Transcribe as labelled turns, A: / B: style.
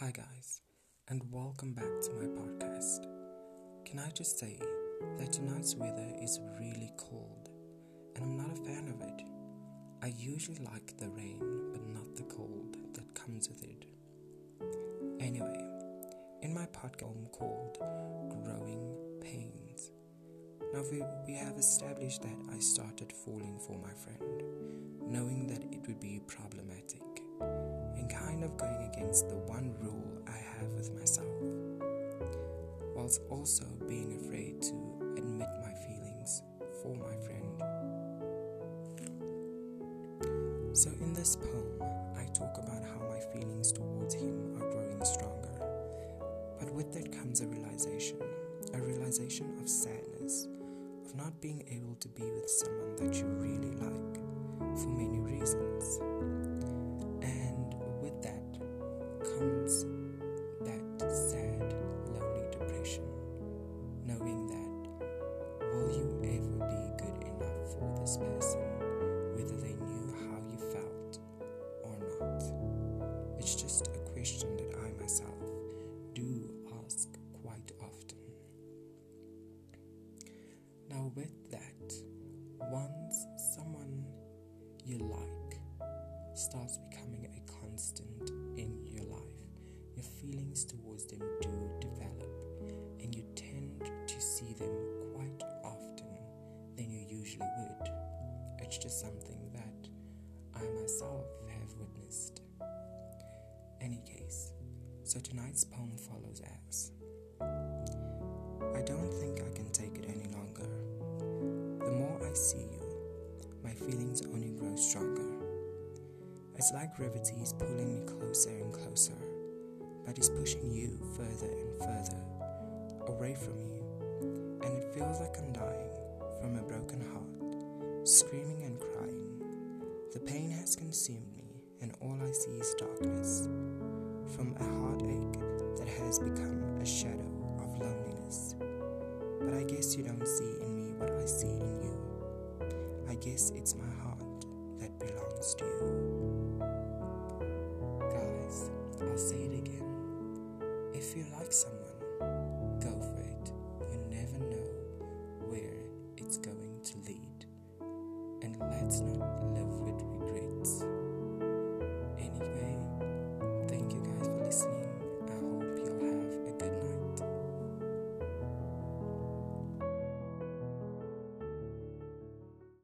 A: Hi, guys, and welcome back to my podcast. Can I just say that tonight's weather is really cold, and I'm not a fan of it. I usually like the rain, but not the cold that comes with it. Anyway, in my podcast called Growing Pains, now we, we have established that I started falling for my friend, knowing that it would be of going against the one rule I have with myself, whilst also being afraid to admit my feelings for my friend. So, in this poem, I talk about how my feelings towards him are growing stronger, but with that comes a realization a realization of sadness, of not being able to be with someone that you really you ever be good enough for this person, whether they knew how you felt or not? It's just a question that I myself do ask quite often. Now, with that, once someone you like starts becoming a constant in your life, your feelings towards them do usually would. It's just something that I myself have witnessed. Any case, so tonight's poem follows as I don't think I can take it any longer. The more I see you, my feelings only grow stronger. It's like gravity is pulling me closer and closer but it's pushing you further and further away from you, and it feels like I'm screaming and crying. The pain has consumed me, and all I see is darkness from a heartache that has become a shadow of loneliness. But I guess you don't see in me what I see in you. I guess it's my heart that belongs to you. Guys, I'll say it again. If you like someone, never know